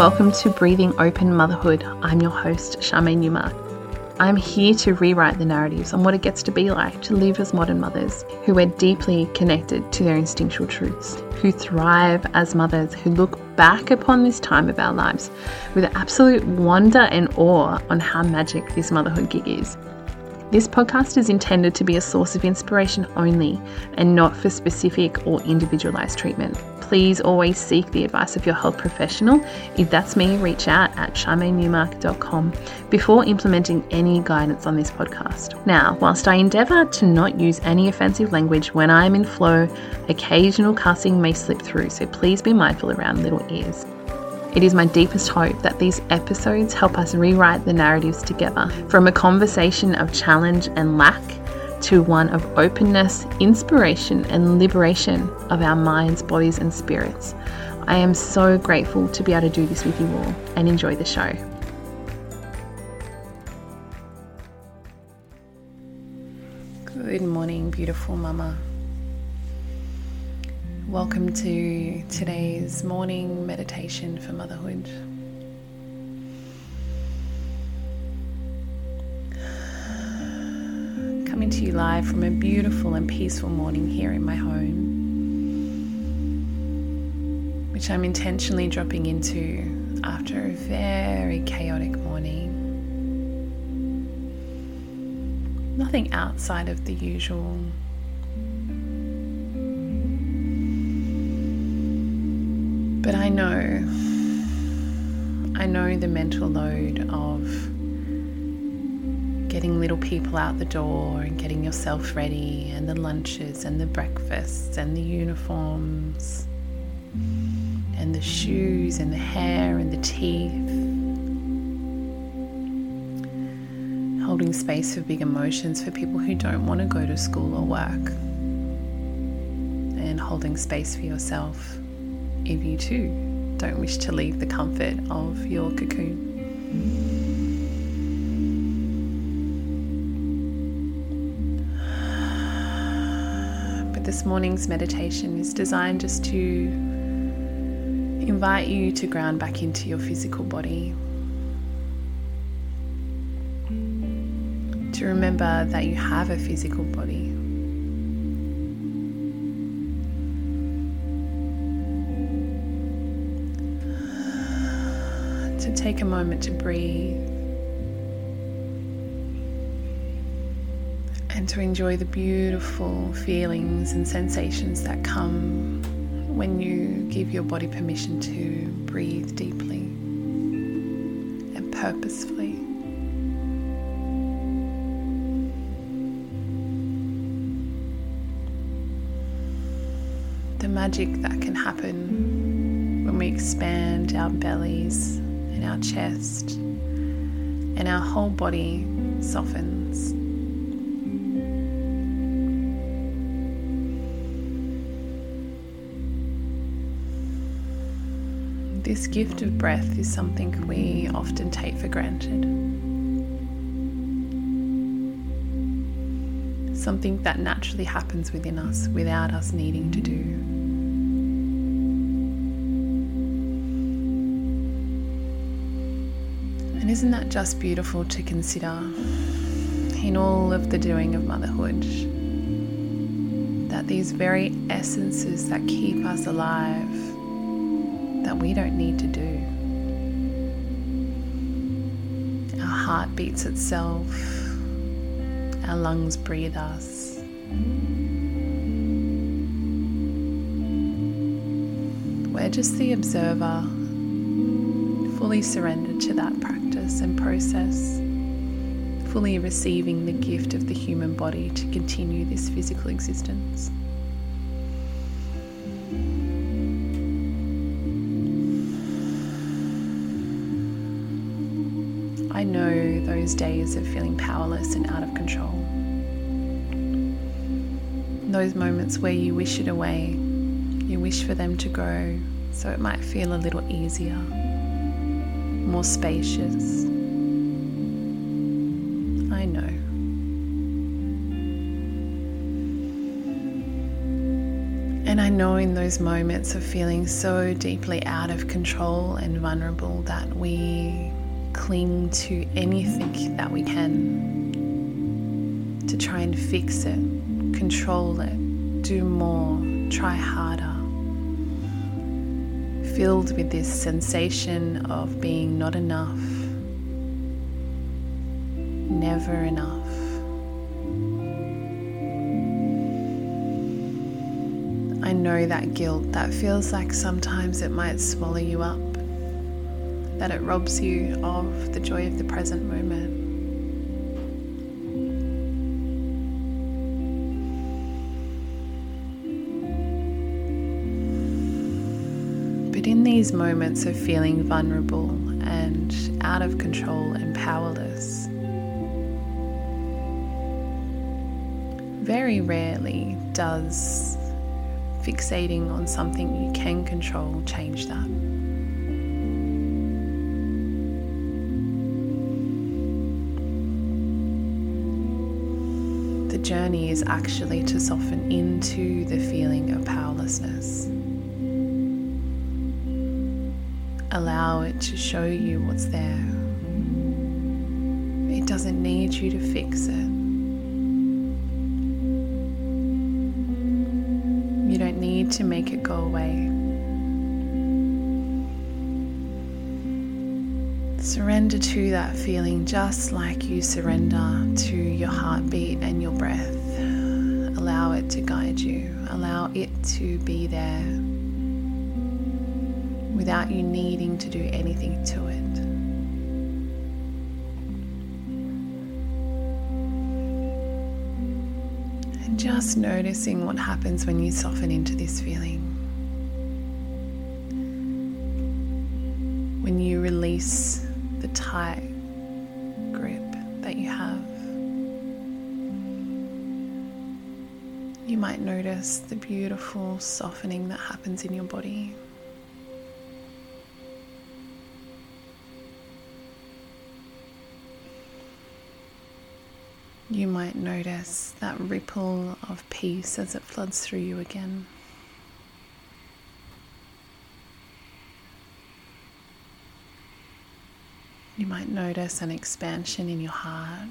welcome to Breathing Open Motherhood. I'm your host, Charmaine Newmark. I'm here to rewrite the narratives on what it gets to be like to live as modern mothers who are deeply connected to their instinctual truths, who thrive as mothers, who look back upon this time of our lives with absolute wonder and awe on how magic this motherhood gig is. This podcast is intended to be a source of inspiration only and not for specific or individualized treatment. Please always seek the advice of your health professional. If that's me, reach out at charmainenewmark.com before implementing any guidance on this podcast. Now, whilst I endeavour to not use any offensive language when I am in flow, occasional cussing may slip through, so please be mindful around little ears. It is my deepest hope that these episodes help us rewrite the narratives together from a conversation of challenge and lack to one of openness, inspiration, and liberation of our minds, bodies, and spirits. I am so grateful to be able to do this with you all and enjoy the show. Good morning, beautiful mama. Welcome to today's morning meditation for motherhood. Coming to you live from a beautiful and peaceful morning here in my home, which I'm intentionally dropping into after a very chaotic morning. Nothing outside of the usual But I know, I know the mental load of getting little people out the door and getting yourself ready, and the lunches and the breakfasts and the uniforms and the shoes and the hair and the teeth. Holding space for big emotions for people who don't want to go to school or work. And holding space for yourself if you too don't wish to leave the comfort of your cocoon. But this morning's meditation is designed just to invite you to ground back into your physical body. To remember that you have a physical body. Take a moment to breathe and to enjoy the beautiful feelings and sensations that come when you give your body permission to breathe deeply and purposefully. The magic that can happen when we expand our bellies in our chest, and our whole body softens. This gift of breath is something we often take for granted. Something that naturally happens within us without us needing to do. Isn't that just beautiful to consider in all of the doing of motherhood? That these very essences that keep us alive, that we don't need to do. Our heart beats itself, our lungs breathe us. We're just the observer, fully surrendered to that practice and process, fully receiving the gift of the human body to continue this physical existence. I know those days of feeling powerless and out of control. Those moments where you wish it away, you wish for them to go so it might feel a little easier more spacious. I know. And I know in those moments of feeling so deeply out of control and vulnerable that we cling to anything that we can to try and fix it, control it, do more, try harder. Filled with this sensation of being not enough, never enough. I know that guilt that feels like sometimes it might swallow you up, that it robs you of the joy of the present moment. These moments of feeling vulnerable and out of control and powerless, very rarely does fixating on something you can control change that. The journey is actually to soften into the feeling of powerlessness. Allow it to show you what's there. It doesn't need you to fix it. You don't need to make it go away. Surrender to that feeling just like you surrender to your heartbeat and your breath. Allow it to guide you, allow it to be there without you needing to do anything to it. And just noticing what happens when you soften into this feeling. When you release the tight grip that you have, you might notice the beautiful softening that happens in your body. You might notice that ripple of peace as it floods through you again. You might notice an expansion in your heart.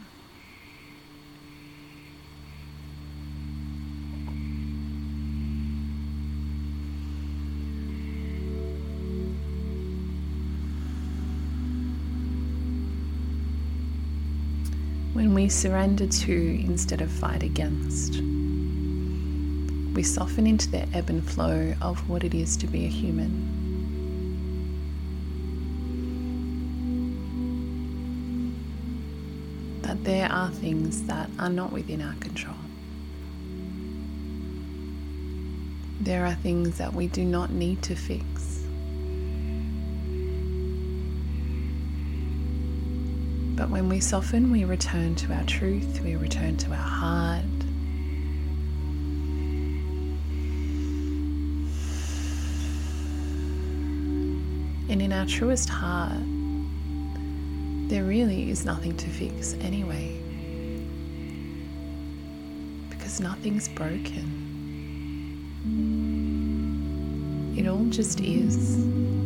We surrender to instead of fight against. We soften into the ebb and flow of what it is to be a human. That there are things that are not within our control. There are things that we do not need to fix. But when we soften, we return to our truth, we return to our heart. And in our truest heart, there really is nothing to fix anyway. Because nothing's broken. It all just is.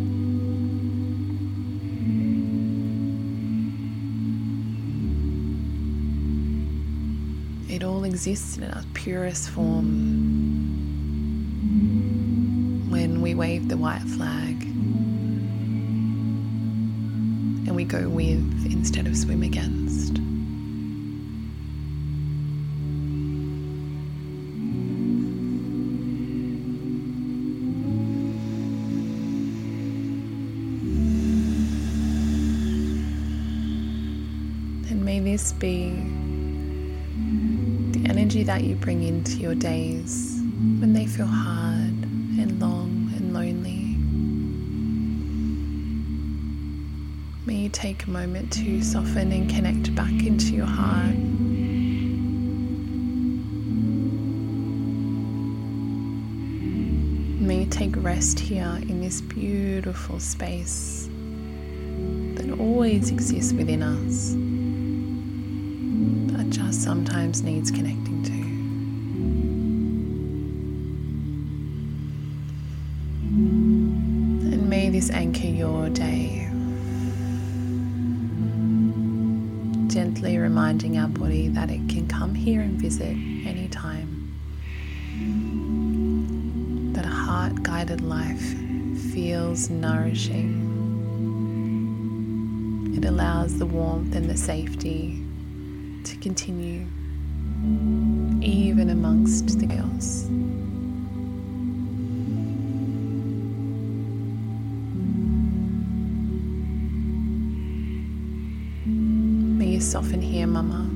All exists in its purest form when we wave the white flag and we go with instead of swim against. And may this be energy that you bring into your days when they feel hard and long and lonely. May you take a moment to soften and connect back into your heart. May you take rest here in this beautiful space that always exists within us sometimes needs connecting to. And may this anchor your day. Gently reminding our body that it can come here and visit anytime. That a heart guided life feels nourishing. It allows the warmth and the safety to continue even amongst the girls. May you soften here, Mama,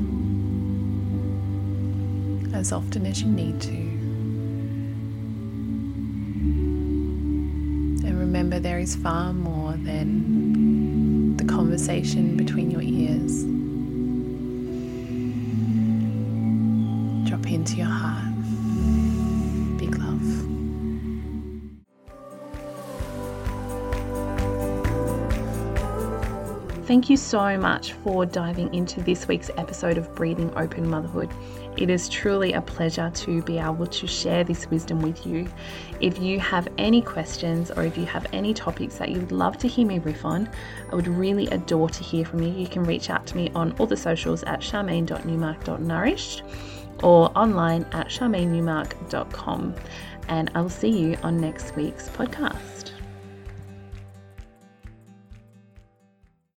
as often as you need to. And remember, there is far more than the conversation between your ears. Into your heart. Big love. Thank you so much for diving into this week's episode of Breathing Open Motherhood. It is truly a pleasure to be able to share this wisdom with you. If you have any questions or if you have any topics that you would love to hear me riff on, I would really adore to hear from you. You can reach out to me on all the socials at charmaine.newmark.nourished or online at charmainenewmark.com. And I will see you on next week's podcast.